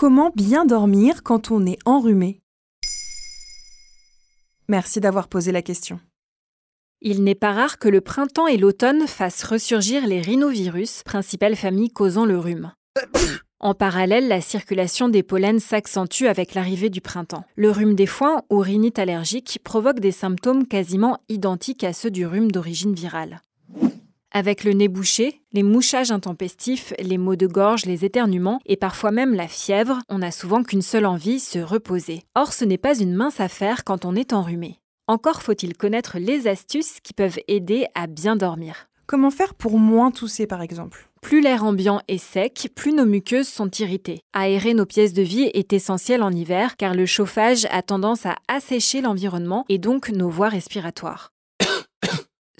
Comment bien dormir quand on est enrhumé Merci d'avoir posé la question. Il n'est pas rare que le printemps et l'automne fassent ressurgir les rhinovirus, principale famille causant le rhume. En parallèle, la circulation des pollens s'accentue avec l'arrivée du printemps. Le rhume des foins ou rhinite allergique provoque des symptômes quasiment identiques à ceux du rhume d'origine virale. Avec le nez bouché, les mouchages intempestifs, les maux de gorge, les éternuements et parfois même la fièvre, on n'a souvent qu'une seule envie, se reposer. Or, ce n'est pas une mince affaire quand on est enrhumé. Encore faut-il connaître les astuces qui peuvent aider à bien dormir. Comment faire pour moins tousser par exemple? Plus l'air ambiant est sec, plus nos muqueuses sont irritées. Aérer nos pièces de vie est essentiel en hiver car le chauffage a tendance à assécher l'environnement et donc nos voies respiratoires.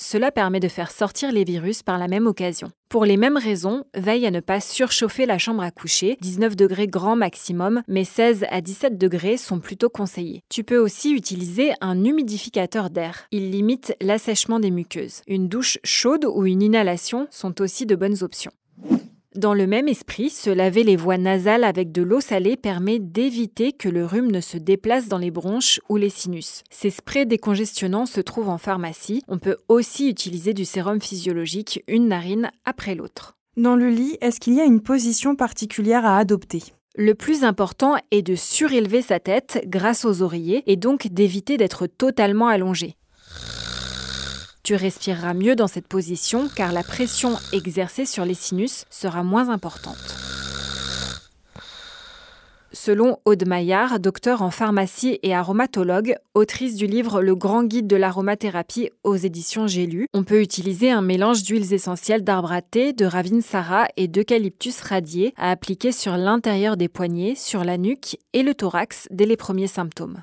Cela permet de faire sortir les virus par la même occasion. Pour les mêmes raisons, veille à ne pas surchauffer la chambre à coucher, 19 degrés grand maximum, mais 16 à 17 degrés sont plutôt conseillés. Tu peux aussi utiliser un humidificateur d'air. Il limite l'assèchement des muqueuses. Une douche chaude ou une inhalation sont aussi de bonnes options. Dans le même esprit, se laver les voies nasales avec de l'eau salée permet d'éviter que le rhume ne se déplace dans les bronches ou les sinus. Ces sprays décongestionnants se trouvent en pharmacie. On peut aussi utiliser du sérum physiologique, une narine après l'autre. Dans le lit, est-ce qu'il y a une position particulière à adopter? Le plus important est de surélever sa tête grâce aux oreillers et donc d'éviter d'être totalement allongé. Tu respireras mieux dans cette position car la pression exercée sur les sinus sera moins importante. Selon Aude Maillard, docteur en pharmacie et aromatologue, autrice du livre Le grand guide de l'aromathérapie aux éditions J'ai on peut utiliser un mélange d'huiles essentielles d'arbre à thé, de ravinsara et d'eucalyptus radié à appliquer sur l'intérieur des poignets, sur la nuque et le thorax dès les premiers symptômes.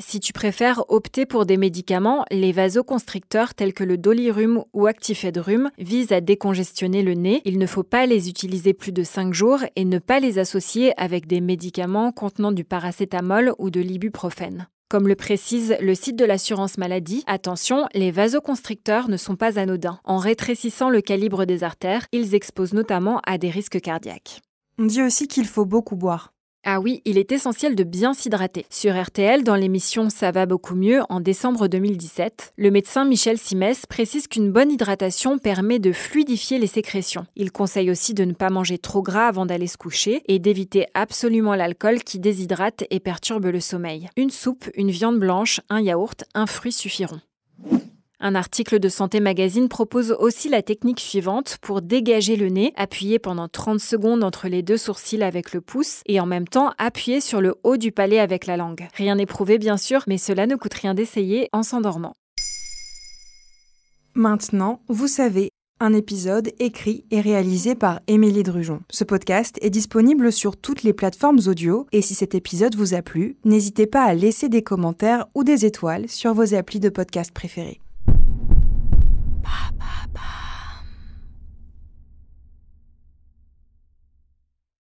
Si tu préfères opter pour des médicaments, les vasoconstricteurs tels que le dolirum ou actifedrum visent à décongestionner le nez. Il ne faut pas les utiliser plus de 5 jours et ne pas les associer avec des médicaments contenant du paracétamol ou de l'ibuprofène. Comme le précise le site de l'assurance maladie, attention, les vasoconstricteurs ne sont pas anodins. En rétrécissant le calibre des artères, ils exposent notamment à des risques cardiaques. On dit aussi qu'il faut beaucoup boire. Ah oui, il est essentiel de bien s'hydrater. Sur RTL, dans l'émission Ça va beaucoup mieux en décembre 2017, le médecin Michel Simès précise qu'une bonne hydratation permet de fluidifier les sécrétions. Il conseille aussi de ne pas manger trop gras avant d'aller se coucher et d'éviter absolument l'alcool qui déshydrate et perturbe le sommeil. Une soupe, une viande blanche, un yaourt, un fruit suffiront. Un article de Santé Magazine propose aussi la technique suivante pour dégager le nez, appuyer pendant 30 secondes entre les deux sourcils avec le pouce et en même temps appuyer sur le haut du palais avec la langue. Rien n'est prouvé bien sûr, mais cela ne coûte rien d'essayer en s'endormant. Maintenant, vous savez, un épisode écrit et réalisé par Émilie Drujon. Ce podcast est disponible sur toutes les plateformes audio et si cet épisode vous a plu, n'hésitez pas à laisser des commentaires ou des étoiles sur vos applis de podcast préférés.